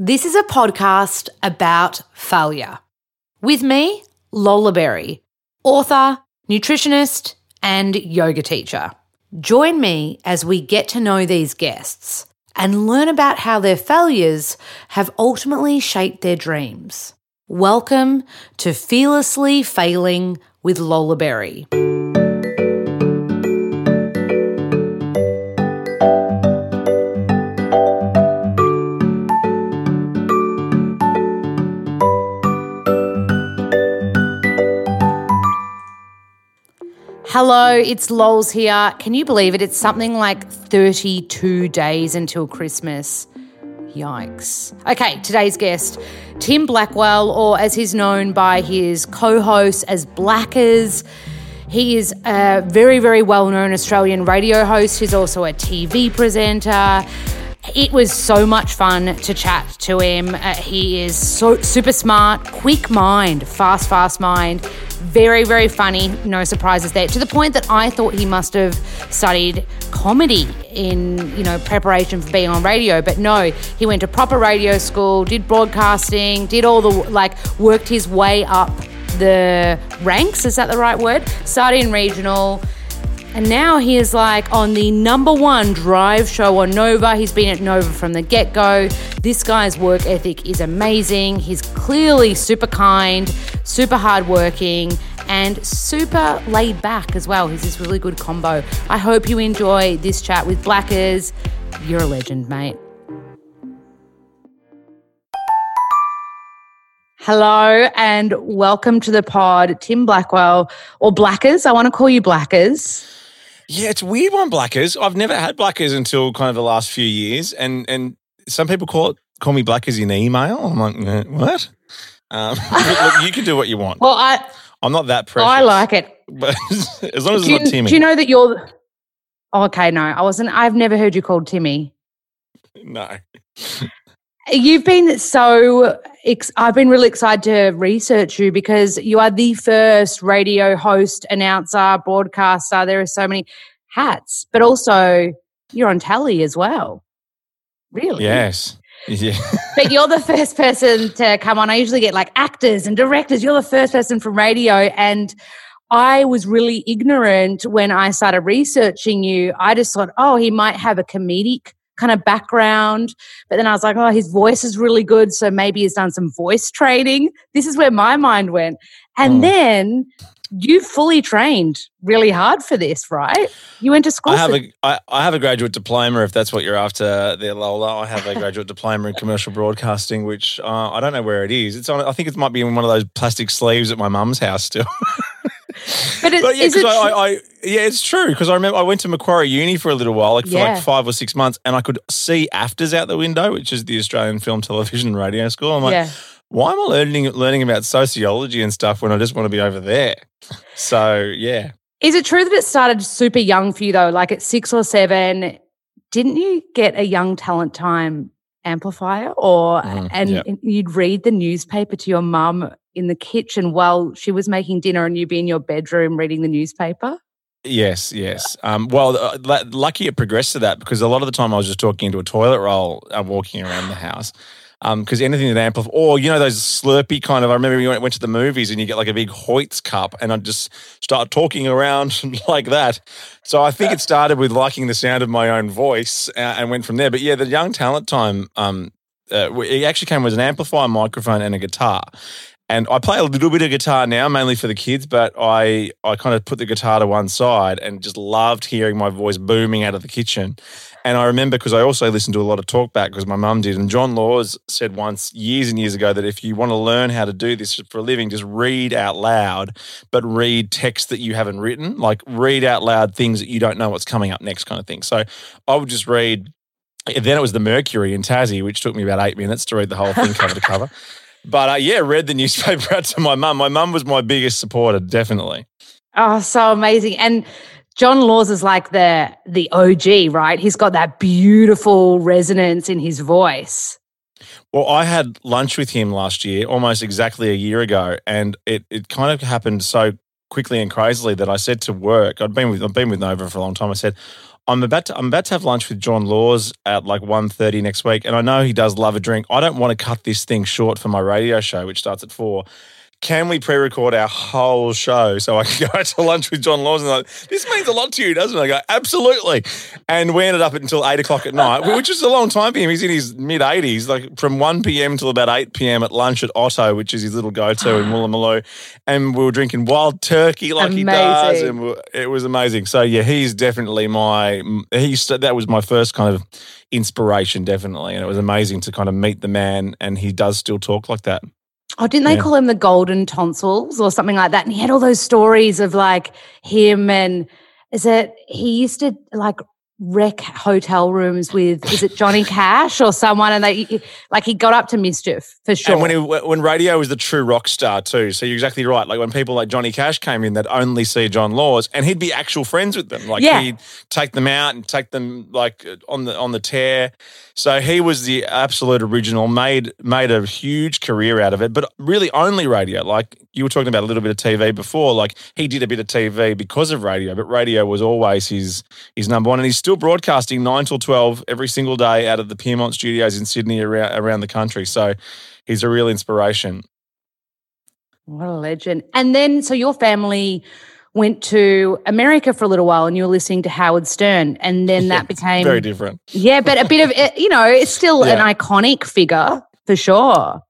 This is a podcast about failure. With me, Lola Berry, author, nutritionist, and yoga teacher. Join me as we get to know these guests and learn about how their failures have ultimately shaped their dreams. Welcome to Fearlessly Failing with Lola Berry. Hello, it's Lols here. Can you believe it? It's something like 32 days until Christmas. Yikes. Okay, today's guest, Tim Blackwell, or as he's known by his co hosts as Blackers. He is a very, very well known Australian radio host. He's also a TV presenter. It was so much fun to chat to him. Uh, he is so super smart, quick mind, fast, fast mind. Very, very funny. No surprises there. To the point that I thought he must have studied comedy in, you know, preparation for being on radio. But no, he went to proper radio school, did broadcasting, did all the, like, worked his way up the ranks. Is that the right word? Started in regional and now he is like on the number one drive show on Nova. He's been at Nova from the get go. This guy's work ethic is amazing. He's clearly super kind, super hardworking, and super laid back as well. He's this really good combo. I hope you enjoy this chat with Blackers. You're a legend, mate. Hello and welcome to the pod, Tim Blackwell, or Blackers. I want to call you Blackers. Yeah, it's weird one, Blackers. I've never had Blackers until kind of the last few years, and and some people call it call me Blackers in email. I'm like, what? Um, look, you can do what you want. Well, I I'm not that precious. I like it, but as long as do it's not Timmy. Do you know that you're? Oh, okay, no, I wasn't. I've never heard you called Timmy. No. You've been so. Ex- I've been really excited to research you because you are the first radio host, announcer, broadcaster. There are so many hats, but also you're on telly as well. Really? Yes. Yeah. but you're the first person to come on. I usually get like actors and directors. You're the first person from radio. And I was really ignorant when I started researching you. I just thought, oh, he might have a comedic kind of background. But then I was like, oh, his voice is really good. So maybe he's done some voice training. This is where my mind went. And Oh. then you fully trained really hard for this, right? You went to school. I have a I, I have a graduate diploma if that's what you're after there, Lola. I have a graduate diploma in commercial broadcasting, which uh, I don't know where it is. It's on. I think it might be in one of those plastic sleeves at my mum's house still. but it, But yeah, because I, I, I yeah, it's true because I remember I went to Macquarie Uni for a little while, like for Yeah. like five or six months, and I could see AFTRS out the window, which is the Australian Film, Television, Radio School. I'm like, yeah. why am I learning learning about sociology and stuff when I just want to be over there? So yeah, Is it true that it started super young for you though? Like at six or seven, didn't you get a young talent time amplifier or Mhm, and, yeah. you'd read the newspaper to your mum in the kitchen while she was making dinner and you'd be in your bedroom reading the newspaper? Yes, yes. Um, well, uh, lu- lucky it progressed to that because a lot of the time I was just talking into a toilet roll uh, walking around the house. Because anything that amplifies, or you know, those slurpy kind of. I remember we went, to the movies and you get like a big Hoyts cup, and I'd just start talking around like that. So I think it started with liking the sound of my own voice and went from there. But yeah, the young talent time, um, uh, it actually came with an amplifier, microphone, and a guitar. And I play a little bit of guitar now, mainly for the kids, but I, I kind of put the guitar to one side and just loved hearing my voice booming out of the kitchen. And I remember because I also listened to a lot of talkback because my mum did. And John Laws said once, years and years ago, that if you want to learn how to do this for a living, just read out loud, but read text that you haven't written. Like read out loud things that you don't know what's coming up next, kind of thing. So I would just read. Then it was the Mercury in Tassie, which took me about eight minutes to read the whole thing cover to cover. But uh, yeah, read the newspaper out to my mum. My mum was my biggest supporter, definitely. Oh, so amazing. And John Laws is like the the OG, right? He's got that beautiful resonance in his voice. Well, I had lunch with him last year, almost exactly a year ago, and it it kind of happened so quickly and crazily that I said to work, I'd been with I've been with Nova for a long time. I said, I'm about to I'm about to have lunch with John Laws at like 1.30 next week, and I know he does love a drink. I don't want to cut this thing short for my radio show, which starts at four can we pre-record our whole show so I can go out to lunch with John Laws? And like, this means a lot to you, doesn't it? I go, absolutely. And we ended up until eight o'clock at night, which is a long time for him. He's in his mid 80s, like from 1 p.m. till about 8 p.m. at lunch at Otto, which is his little go-to in Woolloomooloo. And we were drinking wild turkey like amazing. he does. And it was amazing. So yeah, he's definitely my, he's, that was my first kind of inspiration, definitely. And it was amazing to kind of meet the man and he does still talk like that. Oh, didn't they yeah. call him the golden tonsils or something like that? And he had all those stories of like him and is it he used to like wreck hotel rooms with is it Johnny Cash or someone and they like he got up to mischief for sure. And when he, when radio was the true rock star too, so you're exactly right. Like when people like Johnny Cash came in, they'd only see John Laws, and he'd be actual friends with them. Like yeah. he'd take them out and take them like on the on the tear. So he was the absolute original, made made a huge career out of it, but really only radio. Like you were talking about a little bit of TV before. Like he did a bit of TV because of radio, but radio was always his his number one, and he's still broadcasting nine till twelve every single day out of the Pyrmont Studios in Sydney around around the country. So he's a real inspiration. What a legend! And then, so your family went to America for a little while and you were listening to Howard Stern. And then that became very different. Yeah, but a bit of, eh, you know, it's still yeah. an iconic figure for sure.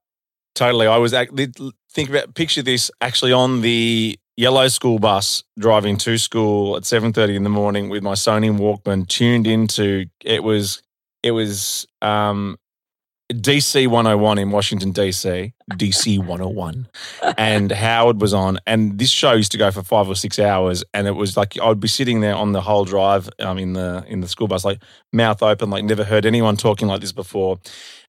Totally. I was, think about, picture this actually on the yellow school bus driving to school at 7.30 in the morning with my Sony Walkman tuned into, it was, it was um, DC 101 in Washington, DC, DC 101. And Howard was on. And this show used to go for five or six hours. And it was like I'd be sitting there on the whole drive um, in the in the school bus, like mouth open, like never heard anyone talking like this before.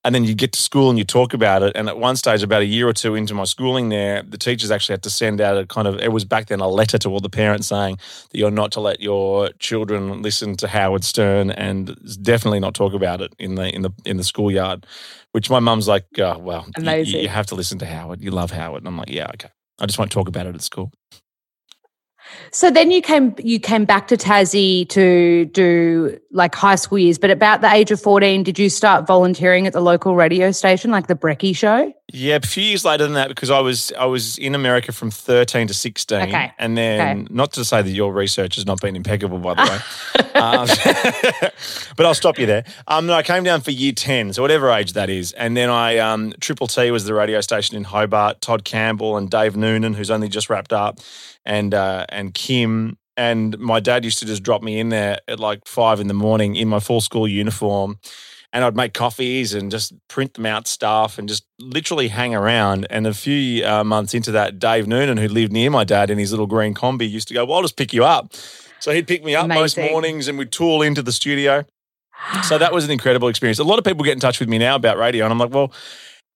And then you get to school and you talk about it. And at one stage, about a year or two into my schooling there, the teachers actually had to send out a kind of, it was back then a letter to all the parents saying that you're not to let your children listen to Howard Stern and definitely not talk about it in the, in the, in the schoolyard, which my mum's like, oh, well, you, you have to listen to Howard. You love Howard. And I'm like, yeah, okay. I just won't talk about it at school. So then you came you came back to Tassie to do like high school years, but about the age of 14, did you start volunteering at the local radio station, like the Brecky show? Yeah, a few years later than that, because I was I was in America from 13 to 16. Okay. And then okay. not to say that your research has not been impeccable, by the way. um, but I'll stop you there. Um, no, I came down for year 10, so whatever age that is. And then I um, Triple T was the radio station in Hobart, Todd Campbell and Dave Noonan, who's only just wrapped up and uh, and Kim and my dad used to just drop me in there at like five in the morning in my full school uniform and I'd make coffees and just print them out stuff and just literally hang around. And a few uh, months into that, Dave Noonan, who lived near my dad in his little green combi, used to go, Well, I'll just pick you up. So he'd pick me up Amazing. most mornings and we'd tool into the studio. So that was an incredible experience. A lot of people get in touch with me now about radio, and I'm like, Well,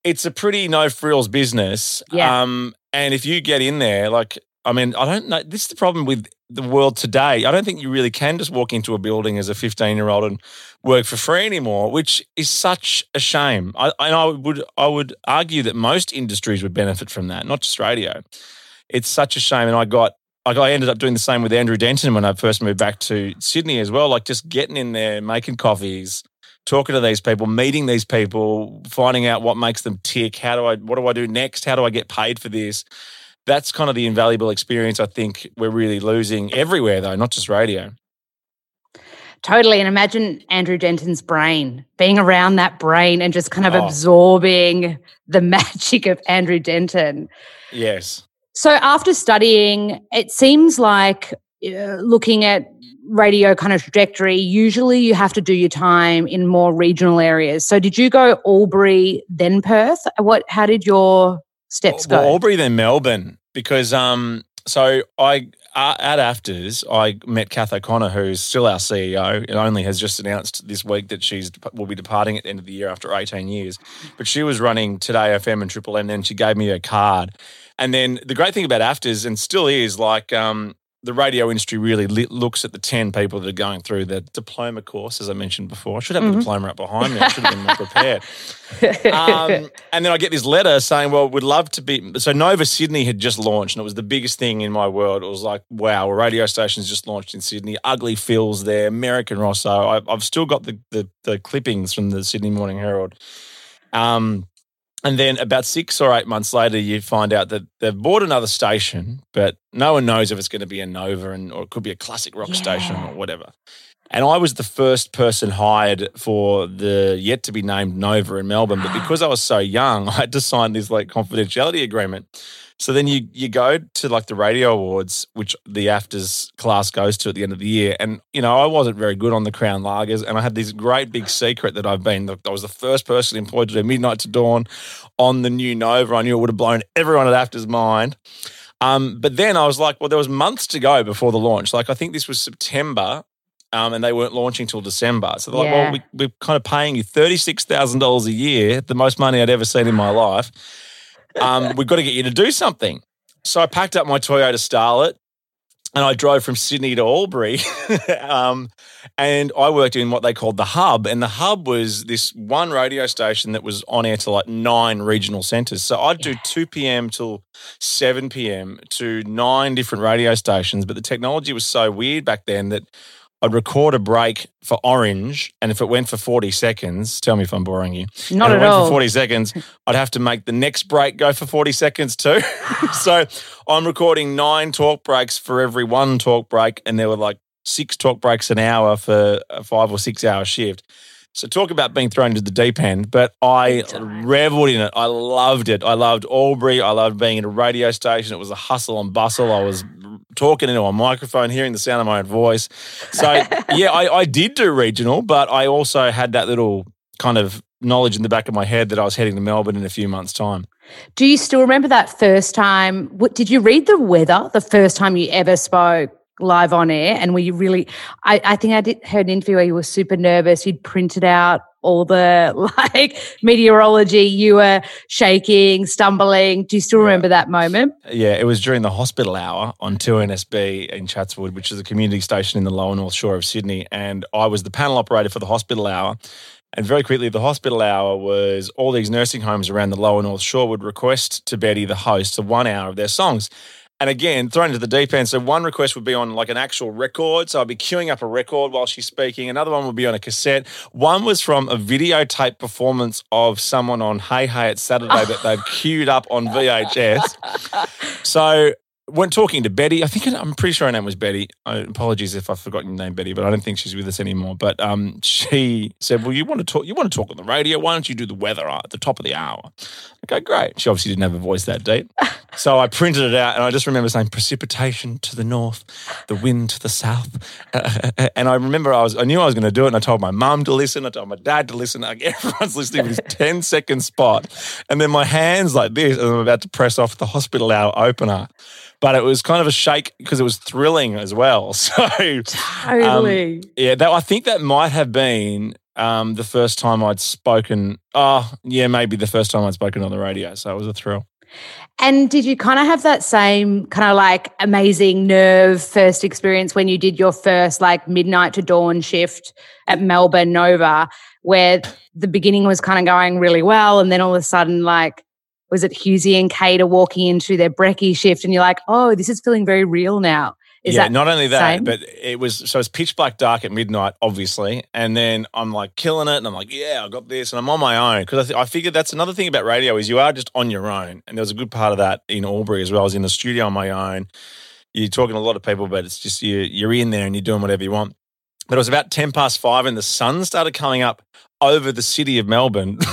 it's a pretty no frills business. Yeah. Um, and if you get in there, like I mean, I don't know. This is the problem with the world today. I don't think you really can just walk into a building as a 15 year old and work for free anymore, which is such a shame. I, and I would I would argue that most industries would benefit from that, not just radio. It's such a shame. And I got I ended up doing the same with Andrew Denton when I first moved back to Sydney as well. Like just getting in there, making coffees, talking to these people, meeting these people, finding out what makes them tick. How do I? What do I do next? How do I get paid for this? That's kind of the invaluable experience I think we're really losing everywhere, though, not just radio. Totally. And imagine Andrew Denton's brain being around that brain and just kind of oh. absorbing the magic of Andrew Denton. Yes. So after studying, it seems like uh, looking at radio kind of trajectory, usually you have to do your time in more regional areas. So did you go Albury then Perth? What how did your steps go? Well, Albury, then Melbourne, because um, so I uh, at AFTRS I met Kath O'Connor, who's still our CEO. and only has just announced this week that she's will be departing at the end of the year after 18 years. But she was running Today FM and Triple M, and then she gave me her card. And then the great thing about AFTRS, and still is, like um, the radio industry really looks at the 10 people that are going through the diploma course, as I mentioned before. I should have mm-hmm. the diploma up behind me. I should have been more prepared. um, and then I get this letter saying, "Well, we'd love to be." So Nova Sydney had just launched, and it was the biggest thing in my world. It was like, wow, a radio station's just launched in Sydney. Ugly Phil's there, Merrick and Rosso. I, I've still got the, the the clippings from the Sydney Morning Herald. Um, and then about six or eight months later, you find out that they've bought another station, but no one knows if it's going to be a Nova and or it could be a classic rock Yeah. station or whatever. And I was the first person hired for the yet to be named Nova in Melbourne, but because I was so young, I had to sign this like confidentiality agreement. So then you you go to like the radio awards, which the AFTRS class goes to at the end of the year, and you know I wasn't very good on the Crown Lagers, and I had this great big secret that I've been. I was the first person employed to do midnight to dawn on the new Nova. I knew it would have blown everyone at AFTRS mind. Um, but then I was like, well, there was months to go before the launch. Like I think this was September, um, and they weren't launching till December. So they're like, well, we, we're kind of paying you thirty six thousand dollars a year, the most money I'd ever seen in my life. Um, we've got to get you to do something. So I packed up my Toyota Starlet and I drove from Sydney to Albury. um, and I worked in what they called the hub. And the hub was this one radio station that was on air to like nine regional centres. So I'd do 2 p.m. till 7 p.m. to nine different radio stations. But the technology was so weird back then that I'd record a break for Orange. And if it went for 40 seconds, tell me if I'm boring you. Not and at it went all. for 40 seconds, I'd have to make the next break go for 40 seconds too. so I'm recording nine talk breaks for every one talk break, and there were like six talk breaks an hour for a five or six hour shift. So talk about being thrown into the deep end, but I reveled in it. I loved it. I loved Albury. I loved being in a radio station. It was a hustle and bustle. I was talking into a microphone, hearing the sound of my own voice. So yeah, I, I did do regional, but I also had that little kind of knowledge in the back of my head that I was heading to Melbourne in a few months' time. Do you still remember that first time? What, did you read the weather the first time you ever spoke live on air? And were you really? I, I think I did heard an interview where you were super nervous. You'd printed out all the like meteorology. You were shaking, stumbling. Do you still Yeah. remember that moment? Yeah, it was during the hospital hour on 2NSB in Chatswood, which is a community station in the lower north shore of Sydney. And I was the panel operator for the hospital hour. And very quickly, the hospital hour was all these nursing homes around the lower north shore would request to Betty, the host, a one hour of their songs. And again, thrown into the deep end. So one request would be on like an actual record. So I'd be queuing up a record while she's speaking. Another one would be on a cassette. One was from a videotape performance of someone on Hey Hey It's Saturday that they'd queued up on VHS. So when talking to Betty, I think I'm pretty sure her name was Betty. I, apologies if I've forgotten your name, Betty, but I don't think she's with us anymore. But um, she said, "Well, you want to talk? You want to talk on the radio? Why don't you do the weather at the top of the hour?" Okay, great. She obviously didn't have a voice that deep, so I printed it out, and I just remember saying, "Precipitation to the north, the wind to the south," and I remember I was, I knew I was going to do it, and I told my mum to listen, I told my dad to listen. Like everyone's listening with this 10 second spot, and then my hands like this, and I'm about to press off the hospital hour opener but it was kind of a shake because it was thrilling as well. So Totally. yeah, that I think that might have been um, the first time I'd spoken. Oh, yeah, maybe the first time I'd spoken on the radio. So it was a thrill. And did you kind of have that same kind of like amazing nerve first experience when you did your first like midnight to dawn shift at Melbourne Nova, where the beginning was kind of going really well, and then all of a sudden, like, was it Hughesy and Kate are walking into their brekkie shift, and you're like, oh, this is feeling very real now. Is yeah, that not only that, same? but it was so it's pitch black dark at midnight, obviously, and then I'm like killing it, and I'm like, yeah, I got this, and I'm on my own because I, th- I figured that's another thing about radio is you are just on your own, and there was a good part of that in Albury as well. I was in the studio on my own. You're talking to a lot of people, but it's just you you're in there and you're doing whatever you want. But it was about ten past five, and the sun started coming up over the city of Melbourne.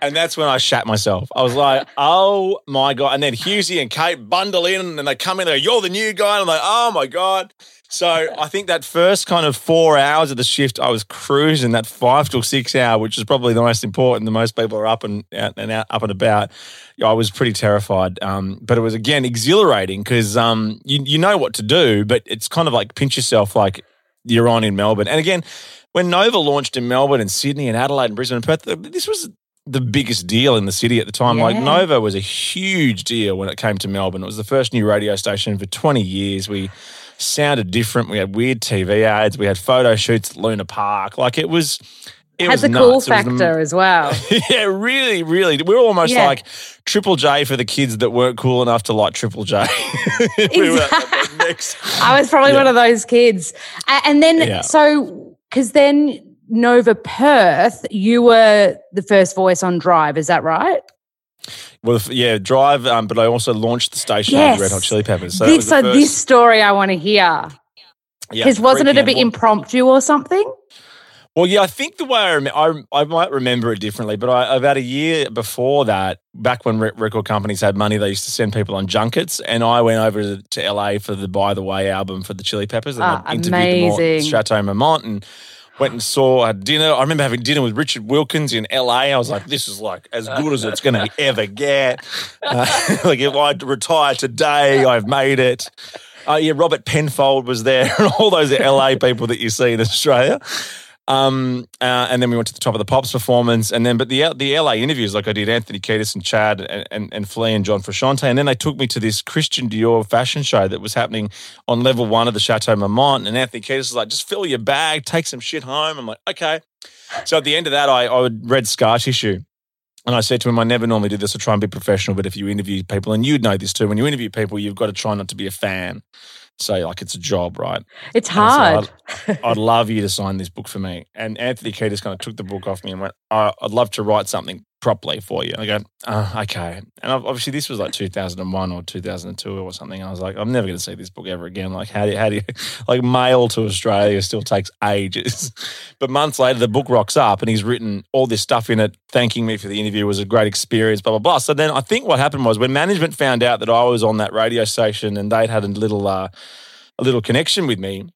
and that's when I shat myself. I was like, oh my God. And then Hughesy and Kate bundle in and they come in there, you're the new guy. And I'm like, oh my God. So I think that first kind of four hours of the shift, I was cruising that five till six hour, which is probably the most important. The most people are up and out and out, up and about. I was pretty terrified, um, but it was again exhilarating because um, you you know what to do, but it's kind of like pinch yourself, like you're on in Melbourne. And again, when Nova launched in Melbourne and Sydney and Adelaide and Brisbane and Perth, this was the biggest deal in the city at the time. Like Nova was a huge deal when it came to Melbourne. It was the first new radio station for 20 years. We sounded different. We had weird TV ads. We had photo shoots at Luna Park. Like it was It Had was the cool nuts. It was the- factor as well. yeah, really, really. We were almost Yeah. like Triple J for the kids that weren't cool enough to like Triple J. we were next. I was probably Yeah. one of those kids. And then, Yeah. so, because then Nova Perth, you were the first voice on Drive, is that right? Well, yeah, Drive, um, but I also launched the station Yes. Red Hot Chili Peppers. So, this, so this story I want to hear. yeah, Because wasn't it a bit impromptu or something? Well, yeah, I think the way I, rem- I, I might remember it differently, but I, about a year before that, back when rec- record companies had money, they used to send people on junkets, and I went over to, to LA for the By the Way album for the Chili Peppers, and Ah, I interviewed them all at amazing. Chateau Marmont, and went and saw had dinner. I remember having dinner with Richard Wilkins in LA. I was like, this is like as good as it's going to ever get. Uh, like if I retire today, I've made it. Uh, yeah, Robert Penfold was there, and all those LA people that you see in Australia. Um, uh, and then we went to the top of the pops performance, and then but the the LA interviews, like I did Anthony Kiedis and Chad and, and, and Flea and John Frusciante, and then they took me to this Christian Dior fashion show that was happening on level one of the Chateau Marmont, and Anthony Kiedis was like, "Just fill your bag, take some shit home." I'm like, "Okay." So at the end of that, I I read Scar Tissue. And I said to him, I never normally do this. I try and be professional, but if you interview people, and you'd know this too, when you interview people, you've got to try not to be a fan. So, like, it's a job, right? It's And so hard. I'd, I'd love you to sign this book for me. And Anthony Kiedis kind of took the book off me and went, "I- I'd love to write something properly for you. I go, oh, okay. And obviously, this was like 2001 or 2002 or something. I was like, I'm never going to see this book ever again. Like, how do you, how do you, like, mail to Australia still takes ages. But months later, the book rocks up and he's written all this stuff in it, thanking me for the interview. It was a great experience, blah, blah, blah. So then I think what happened was when management found out that I was on that radio station and they'd had a little, uh, a little connection with me,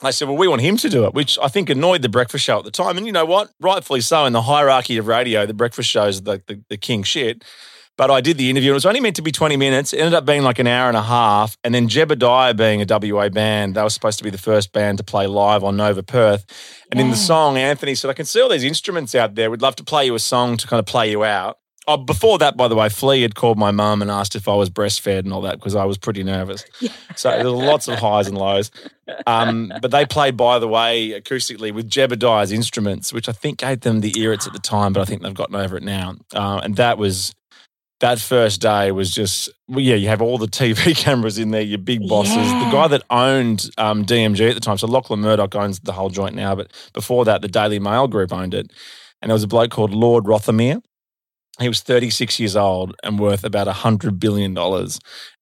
I said, well, we want him to do it, which I think annoyed the breakfast show at the time. And you know what? Rightfully so. In the hierarchy of radio, the breakfast show is the, the, the king shit. But I did the interview. and It was only meant to be 20 minutes. It ended up being like an hour and a half. And then Jebediah being a WA band, they were supposed to be the first band to play live on Nova Perth. And in the song, Anthony said, I can see all these instruments out there. We'd love to play you a song to kind of play you out. Oh, before that, by the way, Flea had called my mum and asked if I was breastfed and all that because I was pretty nervous. So there were lots of highs and lows. Um, but they played, by the way, acoustically with Jebediah's instruments, which I think gave them the ear it's at the time, but I think they've gotten over it now. Uh, and that was that first day was just well, yeah. You have all the TV cameras in there, your big bosses. Yeah. The guy that owned um, DMG at the time, so Lachlan Murdoch owns the whole joint now, but before that, the Daily Mail Group owned it, and there was a bloke called Lord Rothermere. He was 36 years old and worth about $100 billion.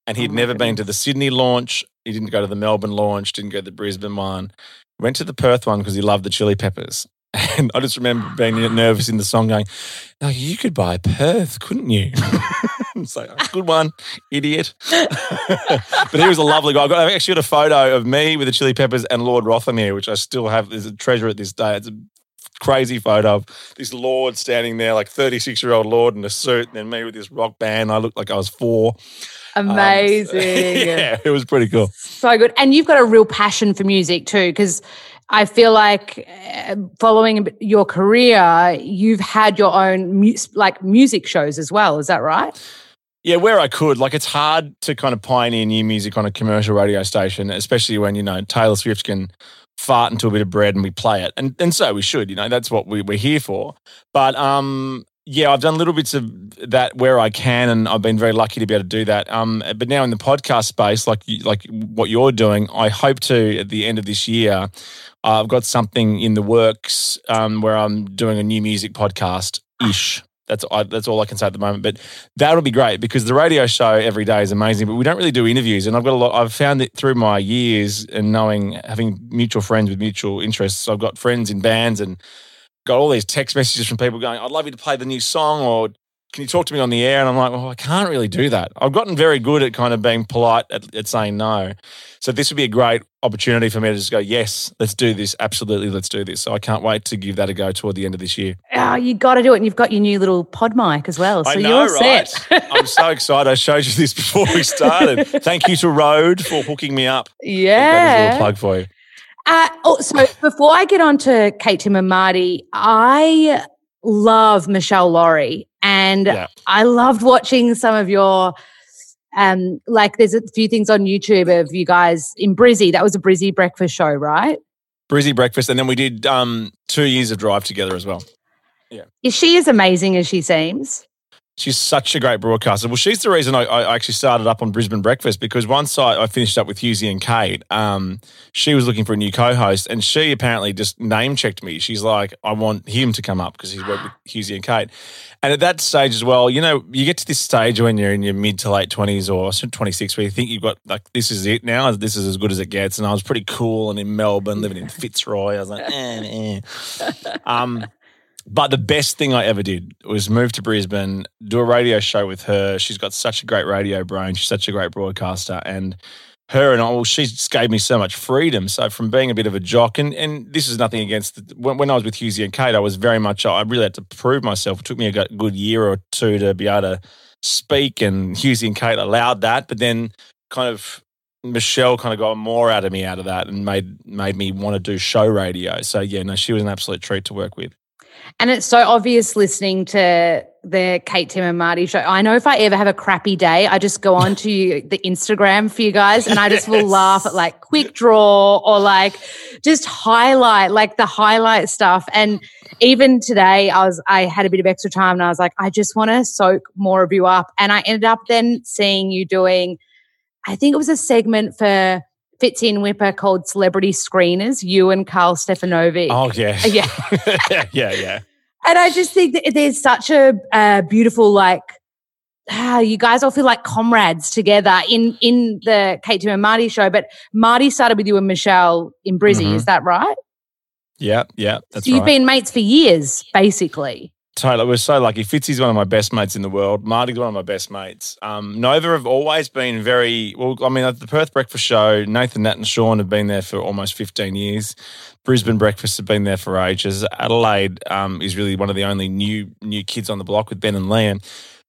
And he'd Oh never been to the Sydney launch. He didn't go to the Melbourne launch, didn't go to the Brisbane one. Went to the Perth one because he loved the Chili Peppers. And I just remember being nervous in the song going, oh, you could buy Perth, couldn't you? it's like, "Oh, good one, idiot. but he was a lovely guy. I've, got- I've actually got a photo of me with the Chili Peppers and Lord Rothermere, which I still have as a treasure at this day. It's a crazy photo of this Lord standing there, like 36 year old Lord in a suit, and then me with this rock band. I looked like I was four. Um, Amazing. yeah, it was pretty cool. So good. And you've got a real passion for music too, because I feel like uh, following your career, you've had your own mu- like music shows as well. Is that right? Yeah, where I could. Like, it's hard to kind of pioneer new music on a commercial radio station, especially when, you know, Taylor Swift can fart into a bit of bread and we play it. And and so we should, you know, that's what we, we're here for. But um, yeah, I've done little bits of that where I can, and I've been very lucky to be able to do that. Um, but now in the podcast space, like like what you're doing, I hope to at the end of this year, uh, I've got something in the works um, where I'm doing a new music podcast ish. That's that's all I can say at the moment. But that'll be great because the radio show every day is amazing, but we don't really do interviews. And I've got a lot. I've found it through my years and knowing having mutual friends with mutual interests. I've got friends in bands and got all these text messages from people going, "I'd love you to play the new song," or "Can you talk to me on the air?" And I'm like, "Well, I can't really do that." I've gotten very good at kind of being polite at, at saying no. So this would be a great opportunity for me to just go, "Yes, let's do this. Absolutely, let's do this." So I can't wait to give that a go toward the end of this year. Oh, you got to do it. And you've got your new little pod mic as well. So I know, you're right? set. I'm so excited. I showed you this before we started. Thank you to Rode for hooking me up. That is a yeah. little plug for you. Uh, oh, so before I get on to Kate, Tim, and Marty, I love Meshel Laurie, and Yeah. I loved watching some of your. Um, like there's a few things on YouTube of you guys in Brizzy. That was a Brizzy breakfast show, right? Brizzy breakfast, and then we did um, two years of drive together as well. Yeah. Is she as amazing as she seems? She's such a great broadcaster. Well, she's the reason I, I actually started up on Brisbane Breakfast because once I, I finished up with Hughesy and Kate, um, she was looking for a new co-host, and she apparently just name checked me. She's like, "I want him to come up because he's worked with Hughesy and Kate." And at that stage as well, you know, you get to this stage when you're in your mid to late twenties or twenty six, where you think you've got like this is it now. This is as good as it gets. And I was pretty cool and in Melbourne, living in Fitzroy. I was like, eh, eh. um. But the best thing I ever did was move to Brisbane, do a radio show with her. She's got such a great radio brain. She's such a great broadcaster. And her and I, well, she just gave me so much freedom. So from being a bit of a jock, and, and this is nothing against, the, when, when I was with Hughesy and Kate, I was very much, I really had to prove myself. It took me a good year or two to be able to speak, and Hughesy and Kate allowed that. But then kind of Meshel kind of got more out of me out of that and made made me want to do show radio. So yeah, no, she was an absolute treat to work with. And it's so obvious listening to the Kate, Tim, and Marty show. I know if I ever have a crappy day, I just go on to the Instagram for you guys and I just yes. will laugh at like quick draw or like just highlight, like the highlight stuff. And even today, I was, I had a bit of extra time and I was like, I just want to soak more of you up. And I ended up then seeing you doing, I think it was a segment for Fitzy and Whipper called Celebrity Screeners, you and Karl Stefanovic. Oh, yeah. Yeah. yeah, yeah. And I just think that there's such a uh, beautiful, like, ah, you guys all feel like comrades together in in the Kate Tim and Marty show. But Marty started with you and Meshel in Brizzy, mm-hmm. is that right? Yeah, yeah, that's so you've right. been mates for years, basically. Totally. We're so lucky. Fitzy's one of my best mates in the world. Marty's one of my best mates. Um, neither have always been very well. I mean, at the Perth Breakfast Show, Nathan, Nat, and Sean have been there for almost 15 years. Brisbane Breakfast have been there for ages. Adelaide um, is really one of the only new new kids on the block with Ben and Liam.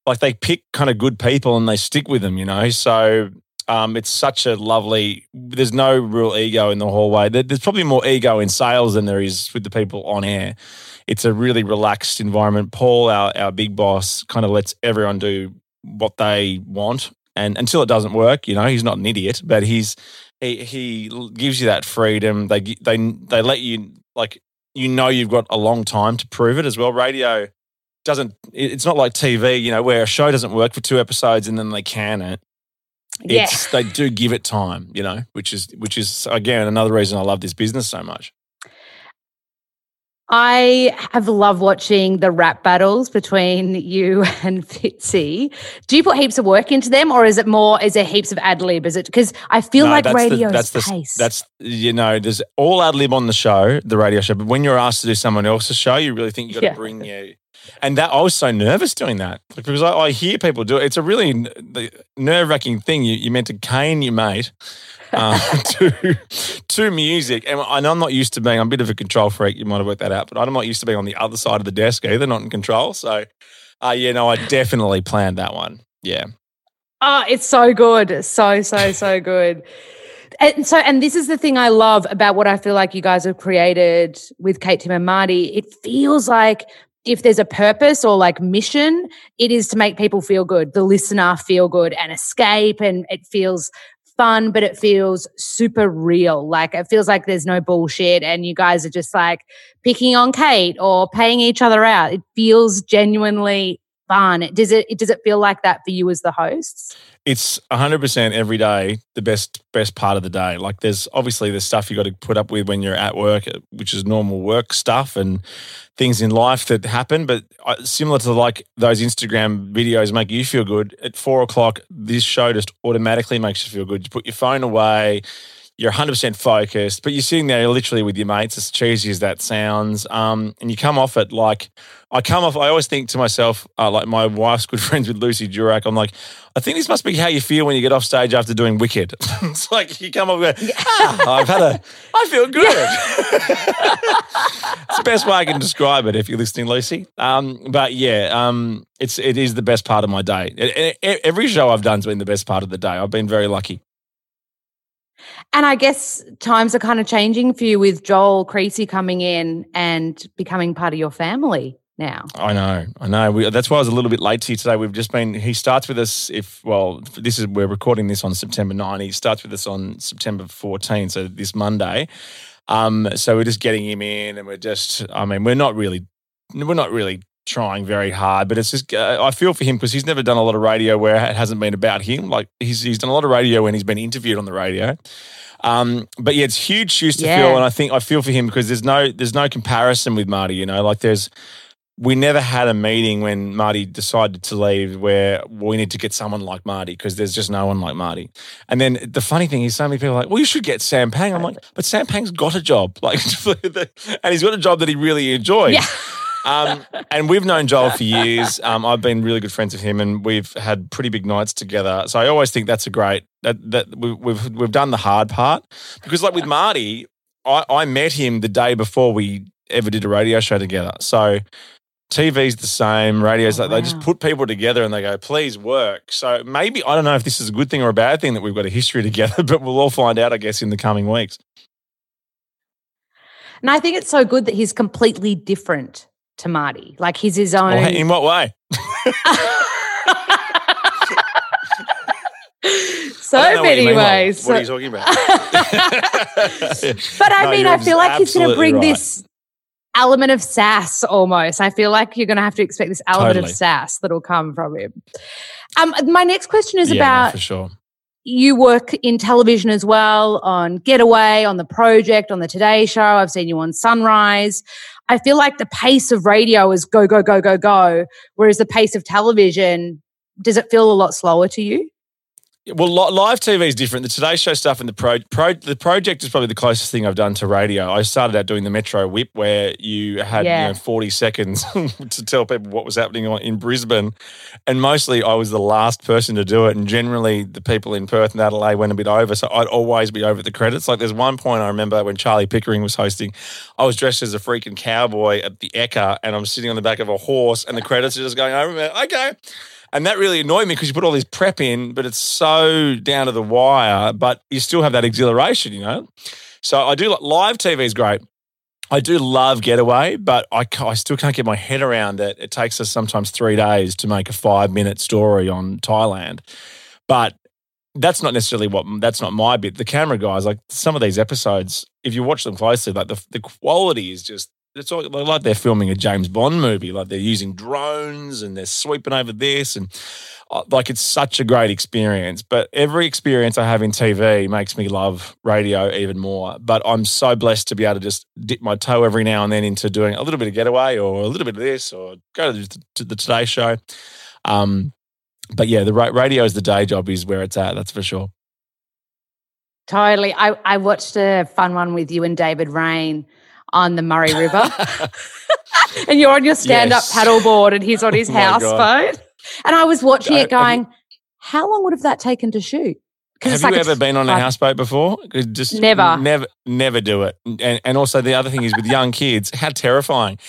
Like they pick kind of good people and they stick with them, you know. So um, it's such a lovely. There's no real ego in the hallway. There's probably more ego in sales than there is with the people on air it's a really relaxed environment. Paul, our, our big boss, kind of lets everyone do what they want. And until it doesn't work, you know, he's not an idiot, but he's he he gives you that freedom. They they they let you like you know you've got a long time to prove it as well. Radio doesn't it's not like TV, you know, where a show doesn't work for two episodes and then they can it. It's yeah. they do give it time, you know, which is which is again another reason I love this business so much. I have loved watching the rap battles between you and Fitzy. Do you put heaps of work into them, or is it more? Is there heaps of ad lib? Is it because I feel no, like radio the, that's the, pace. That's you know, there's all ad lib on the show, the radio show. But when you're asked to do someone else's show, you really think you got to yeah. bring you. And that I was so nervous doing that because I, I hear people do it. It's a really nerve wracking thing. You, you're meant to cane your mate uh, to to music. And, I'm not used to being. I'm a bit of a control freak. You might have worked that out, but I'm not used to being on the other side of the desk either, not in control. So, uh, yeah, no, I definitely planned that one. Yeah. Oh, it's so good, so so so good. And so, and this is the thing I love about what I feel like you guys have created with Kate, Tim, and Marty. It feels like if there's a purpose or like mission, it is to make people feel good, the listener feel good and escape. And it feels fun, but it feels super real. Like it feels like there's no bullshit and you guys are just like picking on Kate or paying each other out. It feels genuinely fun. Does it does it feel like that for you as the hosts? It's 100% every day the best best part of the day. Like there's obviously there's stuff you got to put up with when you're at work, which is normal work stuff and things in life that happen. But uh, similar to like those Instagram videos make you feel good at four o'clock, this show just automatically makes you feel good. You put your phone away you're 100% focused, but you're sitting there literally with your mates, as cheesy as that sounds. Um, and you come off it like, I come off, I always think to myself, uh, like my wife's good friends with Lucy Durack, I'm like, I think this must be how you feel when you get off stage after doing Wicked. it's like you come off and go, ah, I've had a, I feel good. it's the best way I can describe it if you're listening, Lucy. Um, but yeah, um, it's, it is the best part of my day. Every show I've done has been the best part of the day. I've been very lucky. And I guess times are kind of changing for you with Joel Creasy coming in and becoming part of your family now. I know, I know. We, that's why I was a little bit late to you today. We've just been. He starts with us. If well, this is we're recording this on September 9. He starts with us on September 14, so this Monday. Um, so we're just getting him in, and we're just, I mean, we're not really, we're not really trying very hard, but it's just, uh, I feel for him because he's never done a lot of radio where it hasn't been about him. Like he's he's done a lot of radio when he's been interviewed on the radio. Um, but yeah, it's huge shoes to Yeah. fill, and I think I feel for him because there's no there's no comparison with Marty. You know, like there's we never had a meeting when Marty decided to leave where we need to get someone like Marty because there's just no one like Marty. And then the funny thing is, so many people are like, well, you should get Sam Pang. I'm like, but Sam Pang's got a job, like, and he's got a job that he really enjoys. Yeah. Um, and we've known Joel for years. Um, I've been really good friends with him, and we've had pretty big nights together. So I always think that's a great that that we, we've we've done the hard part because, like with Marty, I, I met him the day before we ever did a radio show together. So TV's the same, radio's Oh, like they just put people together and they go, please work. So maybe I don't know if this is a good thing or a bad thing that we've got a history together, but we'll all find out, I guess, in the coming weeks. And I think it's so good that he's completely different to Marty. Like he's his own. In what way? so I what you many ways. What are you talking about? But I No, mean, I feel like he's going to bring right. this element of sass almost. I feel like you're going to have to expect this element Totally. of sass that'll come from him. Um, my next question is Yeah, about for sure. you work in television as well on Getaway, on the project, on the Today Show. I've seen you on Sunrise. I feel like the pace of radio is go, go, go, go, go, whereas the pace of television, does it feel a lot slower to you? Well, live TV is different. The Today Show stuff and the pro, pro the project is probably the closest thing I've done to radio. I started out doing the Metro Whip, where you had Yeah. you know, forty seconds to tell people what was happening on- in Brisbane, and mostly I was the last person to do it. And generally, the people in Perth and Adelaide went a bit over, so I'd always be over at the credits. Like there's one point I remember when Charlie Pickering was hosting, I was dressed as a freaking cowboy at the Ekka, and I'm sitting on the back of a horse, and the credits are just going over. me. Okay. And that really annoyed me because you put all this prep in, but it's so down to the wire, but you still have that exhilaration, you know? So I do like live TV is great. I do love Getaway, but I, I still can't get my head around that. It takes us sometimes three days to make a five minute story on Thailand. But that's not necessarily what that's not my bit. The camera guys, like some of these episodes, if you watch them closely, like the the quality is just it's all, like they're filming a James Bond movie. Like they're using drones and they're sweeping over this and uh, like it's such a great experience. But every experience I have in TV makes me love radio even more. But I'm so blessed to be able to just dip my toe every now and then into doing a little bit of getaway or a little bit of this or go to the, to the Today Show. Um, but yeah, the radio is the day job is where it's at. That's for sure. Totally. I, I watched a fun one with you and David Reyne on the Murray River. and you're on your stand up Yes. paddleboard and he's on his Oh. And I was watching it going, how long would have that taken to shoot? Have it's you like ever been on a houseboat before? Just Never. never, never do it. And and also the other thing is with young kids, how terrifying!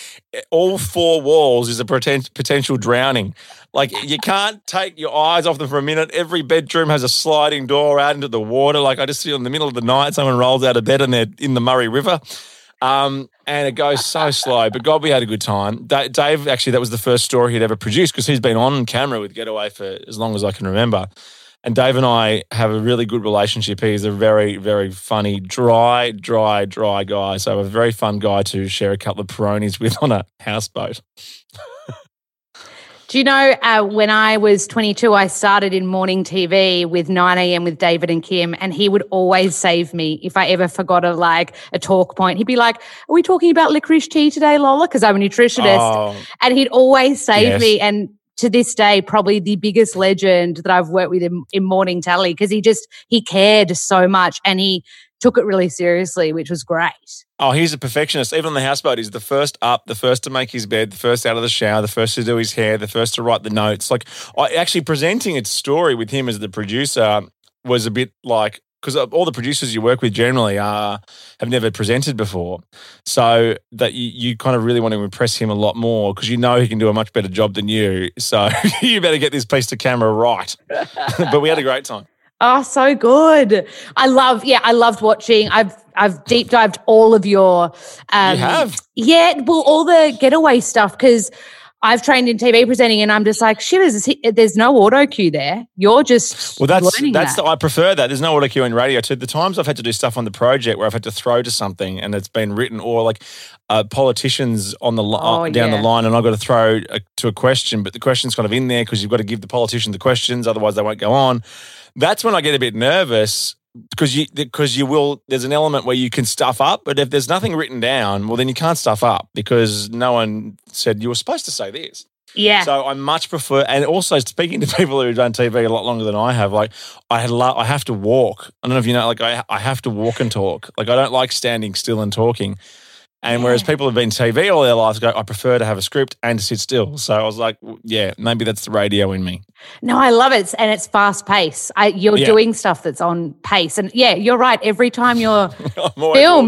All four walls is a poten- potential drowning. Like you can't take your eyes off them for a minute. Every bedroom has a sliding door out into the water. Like I just see in the middle of the night, someone rolls out of bed and they're in the Murray River. Um, and it goes so slow, but God, we had a good time. Da- Dave, actually, that was the first story he'd ever produced because he's been on camera with Getaway for as long as I can remember. And Dave and I have a really good relationship. He's a very, very funny, dry, dry, dry guy. So a very fun guy to share a couple of Peronis with on a houseboat. Do you know uh, when I was 22, I started in morning TV with 9 a.m. with David and Kim, and he would always save me if I ever forgot a like a talk point. He'd be like, "Are we talking about licorice tea today, Lola?" Because I'm a nutritionist, Oh, and he'd always save Yes. me. And to this day, probably the biggest legend that I've worked with in, in morning tally because he just he cared so much and he took it really seriously, which was great. oh, he's a perfectionist. Even on the houseboat, he's the first up, the first to make his bed, the first out of the shower, the first to do his hair, the first to write the notes. Like I actually presenting its story with him as the producer was a bit like because all the producers you work with generally are have never presented before, so that you, you kind of really want to impress him a lot more because you know he can do a much better job than you. So you better get this piece to camera right. but we had a great time. Oh, so good. I love, yeah, I loved watching. I've I've deep dived all of your um you have. Yeah, well, all the getaway stuff because I've trained in TV presenting, and I'm just like, shivers. There's no auto cue there. You're just well. That's that's that. the, I prefer that. There's no auto cue in radio too. The times I've had to do stuff on the project where I've had to throw to something and it's been written, or like uh, politicians on the li- Oh, down yeah. the line, and I've got to throw a, to a question, but the question's kind of in there because you've got to give the politician the questions, otherwise they won't go on. That's when I get a bit nervous because you because you will. There's an element where you can stuff up, but if there's nothing written down, well, then you can't stuff up because no one said you were supposed to say this. yeah. So I much prefer, and also speaking to people who've done TV a lot longer than I have, like I had, I have to walk. I don't know if you know, like I, I have to walk and talk. Like I don't like standing still and talking. And whereas people have been TV all their lives, go, I prefer to have a script and to sit still. So I was like, yeah, maybe that's the radio in me. No, I love it, and it's fast pace. I, you're Yeah. doing stuff that's on pace, and yeah, you're right. Every time you're filmed,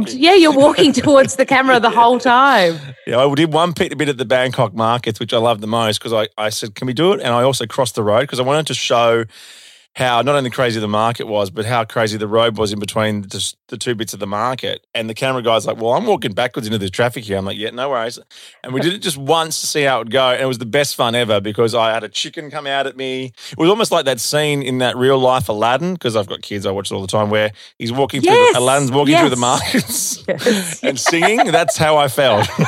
walking. yeah, you're walking towards the camera the whole time. Yeah, I did one bit, bit at the Bangkok markets, which I loved the most because I, I said, can we do it? And I also crossed the road because I wanted to show how not only crazy the market was, but how crazy the road was in between the, the two bits of the market. And the camera guy's like, well, I'm walking backwards into the traffic here. I'm like, yeah, no worries. And we did it just once to see how it would go. And it was the best fun ever because I had a chicken come out at me. It was almost like that scene in that real life Aladdin, because I've got kids, I watch it all the time, where he's walking through, the, Aladdin's walking through the markets Yes. and singing. That's how I felt.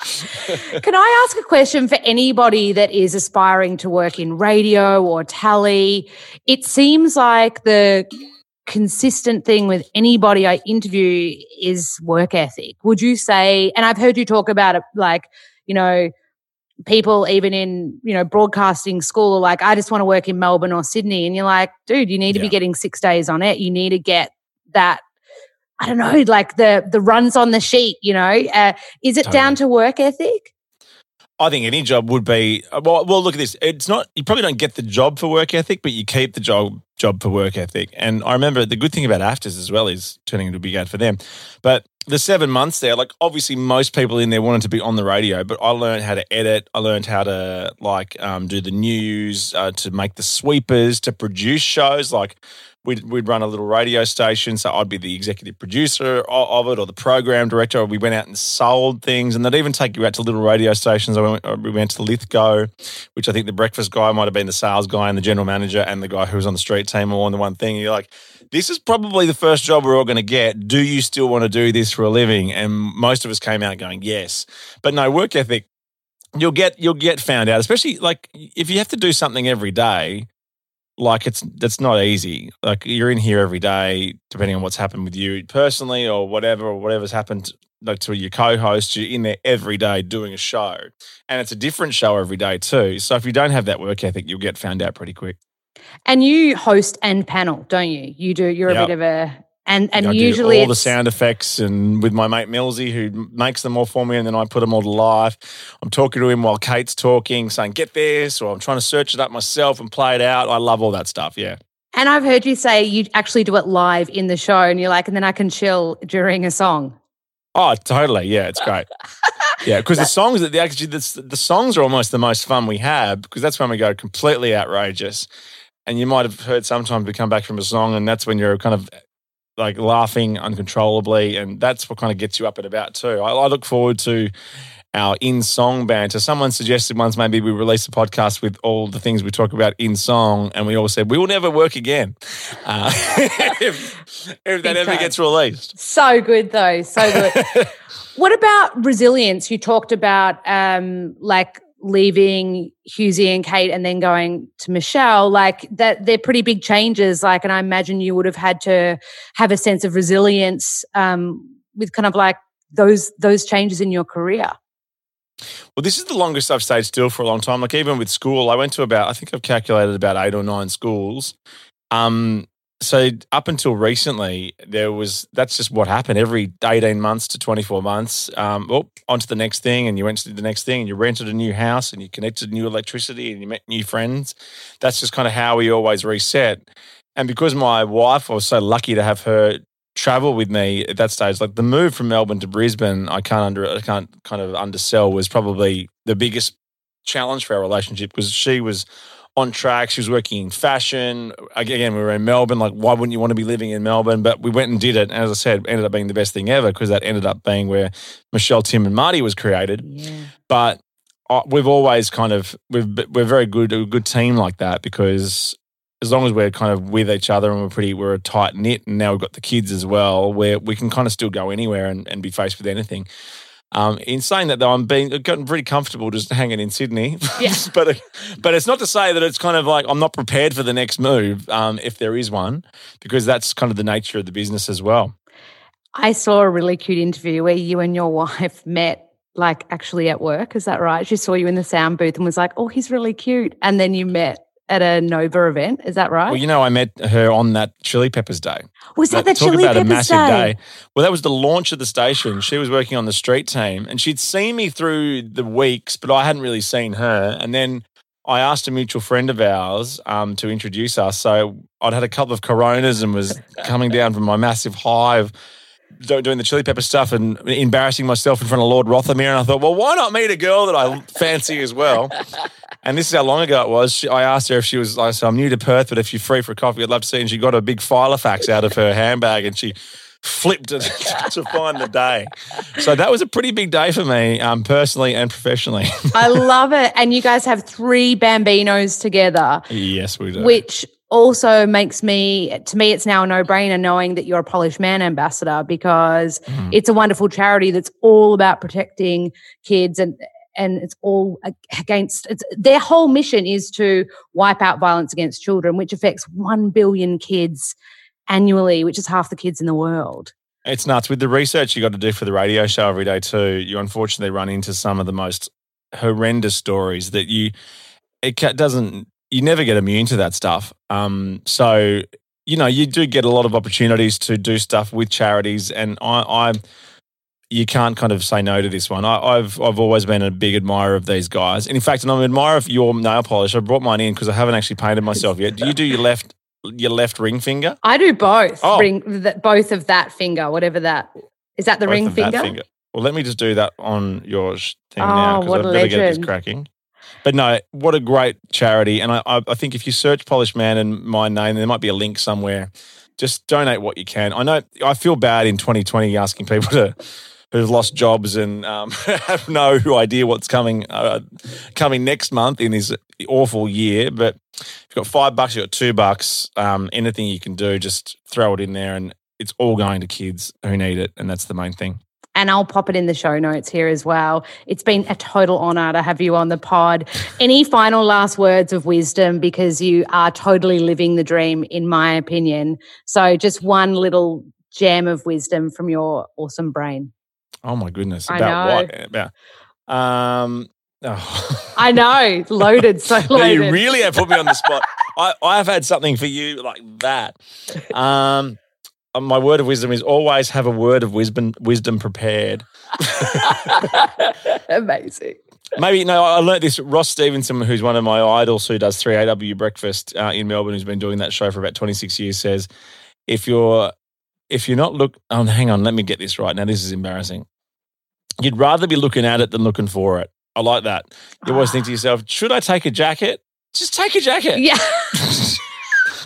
Can I ask a question for anybody that is aspiring to work in radio or tally? It seems like the consistent thing with anybody I interview is work ethic. Would you say, and I've heard you talk about it like, you know, people even in, you know, broadcasting school are like, I just want to work in Melbourne or Sydney. And you're like, dude, you need to be getting six days on it. You need to get that. I don't know, like the the runs on the sheet, you know. Uh, is it down to work ethic? I think any job would be uh, well. Well, look at this. It's not you probably don't get the job for work ethic, but you keep the job job for work ethic. And I remember the good thing about AFTRS as well is turning into a big ad for them. But the seven months there, like obviously most people in there wanted to be on the radio, but I learned how to edit. I learned how to like um, do the news, uh, to make the sweepers, to produce shows. Like we'd, we'd run a little radio station, so I'd be the executive producer of, of it or the program director. We went out and sold things, and they'd even take you out to little radio stations. I went, we went to Lithgow, which I think the breakfast guy might have been the sales guy and the general manager and the guy who was on the street team all on the one thing. You're like, this is probably the first job we're all going to get. Do you still want to do this for a living? And most of us came out going, yes. But no, work ethic, you'll get you'll get found out, especially like if you have to do something every day. Like it's that's not easy. Like you're in here every day, depending on what's happened with you personally or whatever, or whatever's happened like to your co-host. You're in there every day doing a show, and it's a different show every day too. So if you don't have that work ethic, you'll get found out pretty quick. And you host and panel, don't you? You do. You're Yep. a bit of a and and usually all the sound effects and with my mate Millsy who makes them all for me and then I put them all to life. I'm talking to him while Kate's talking, saying, get this, or I'm trying to search it up myself and play it out. I love all that stuff. Yeah. And I've heard you say you actually do it live in the show, and you're like, and then I can chill during a song. Oh, totally. Yeah, it's great. yeah, because the songs that the actually the, the songs are almost the most fun we have because that's when we go completely outrageous. And you might have heard sometimes we come back from a song and that's when you're kind of like laughing uncontrollably, and that's what kind of gets you up and about too. I, I look forward to our in song banter. Someone suggested once maybe we release a podcast with all the things we talk about in song, and we all said we will never work again uh, if, if that ever gets released. So good, though. So good. what about resilience? You talked about um, like leaving Hughesy and Kate and then going to Meshel. Like that, they're pretty big changes. Like, and I imagine you would have had to have a sense of resilience um, with kind of like those those changes in your career. Well, this is the longest I've stayed still for a long time. Like even with school, I went to about I think I've calculated about eight or nine schools. Um, so up until recently, there was that's just what happened. Every eighteen months to twenty four months, um, oh, on to the next thing, and you went to the next thing, and you rented a new house, and you connected new electricity, and you met new friends. That's just kind of how we always reset. And because my wife, I was so lucky to have her travel with me at that stage. Like the move from Melbourne to Brisbane, I can't under I can't kind of undersell was probably the biggest challenge for our relationship because she was on track. She was working in fashion. Again, we were in Melbourne. Like, why wouldn't you want to be living in Melbourne? But we went and did it. And as I said, ended up being the best thing ever because that ended up being where Meshel, Tim, and Marty was created. Yeah. But I, we've always kind of we've we're very good a good team like that because as long as we're kind of with each other and we're pretty we're a tight knit and now we've got the kids as well where we can kind of still go anywhere and, and be faced with anything. Um, in saying that though, I'm being gotten pretty comfortable just hanging in Sydney. Yeah. but but it's not to say that it's kind of like I'm not prepared for the next move um, if there is one because that's kind of the nature of the business as well. I saw a really cute interview where you and your wife met like actually at work. Is that right? She saw you in the sound booth and was like, "Oh, he's really cute," and then you met at a Nova event. Is that right? Well, you know, I met her on that Chili Peppers Day. was that the Talk Chili about Peppers a massive day? day. Well, that was the launch of the station. She was working on the street team, and she'd seen me through the weeks, but I hadn't really seen her. And then I asked a mutual friend of ours um, to introduce us. So I'd had a couple of Coronas and was coming down from my massive high of doing the chili pepper stuff and embarrassing myself in front of Lord Rothermere. And I thought, well, why not meet a girl that I fancy as well? And this is how long ago it was. She, I asked her if she was, I said, I'm new to Perth, but if you're free for a coffee, I'd love to see. And she got a big file Filofax out of her handbag and she flipped it to find the day. So that was a pretty big day for me, um, personally and professionally. I love it. And you guys have three bambinos together, yes, we do. which also makes me, to me, it's now a no brainer knowing that you're a Polished Man ambassador because Mhm. it's a wonderful charity that's all about protecting kids and and it's all against it's, their whole mission is to wipe out violence against children which affects 1 billion kids annually which is half the kids in the world It's nuts. With the research you got to do for the radio show every day too, you unfortunately run into some of the most horrendous stories that you it doesn't you never get immune to that stuff. Um, so you know you do get a lot of opportunities to do stuff with charities, and I, I you can't kind of say no to this one. I, I've I've always been a big admirer of these guys. And in fact, and I'm an admirer of your nail polish. I brought mine in because I haven't actually painted myself yet. Do you do your left your left ring finger? i do both Oh. ring th- both of that finger whatever that is that the Both ring that finger? Well, let me just do that on your thing Oh, now because I've a got to get this cracking. But no, what a great charity. And I, I, I think if you search Polished Man and my name, there might be a link somewhere. Just donate what you can. I know I feel bad in 2020 asking people to who've lost jobs and um, have no idea what's coming uh, coming next month in this awful year. But if you've got five bucks, you've got two bucks. Um, anything you can do, just throw it in there, and it's all going to kids who need it, and that's the main thing. and I'll pop it in the show notes here as well. It's been a total honor to have you on the pod. Any final last words of wisdom because you are totally living the dream, in my opinion. So, just one little gem of wisdom from your awesome brain. Oh my goodness! I About know. what? About um. Oh. I know, loaded, so loaded. you really have put me on the spot. I, I've had something for you like that. Um, uh, my word of wisdom is always have a word of wisdom wisdom prepared. Amazing. Maybe no, I learnt this. Ross Stevenson, who's one of my idols, who does three AW breakfast uh, in Melbourne, who's been doing that show for about twenty six years, says if you're if you're not look, oh, hang on, let me get this right. Now this is embarrassing. You'd rather be looking at it than looking for it. I like that. You always think to ah. yourself, should I take a jacket? Just take a jacket. Yeah.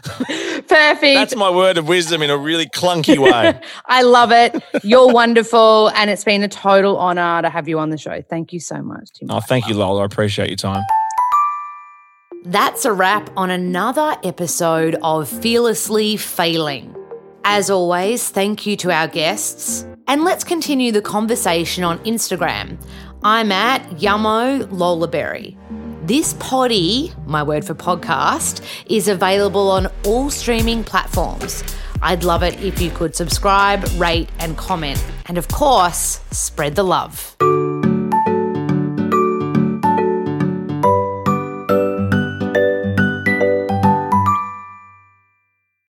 Perfect. That's my word of wisdom in a really clunky way. I love it. You're wonderful. And it's been a total honor to have you on the show. Thank you so much, Tim. oh, thank you, Lola. I appreciate your time. That's a wrap on another episode of Fearlessly Failing. As always, thank you to our guests. And let's continue the conversation on Instagram. I'm at Yummo Lolaberry. This poddy, my word for podcast, is available on all streaming platforms. I'd love it if you could subscribe, rate, and comment. And of course, spread the love.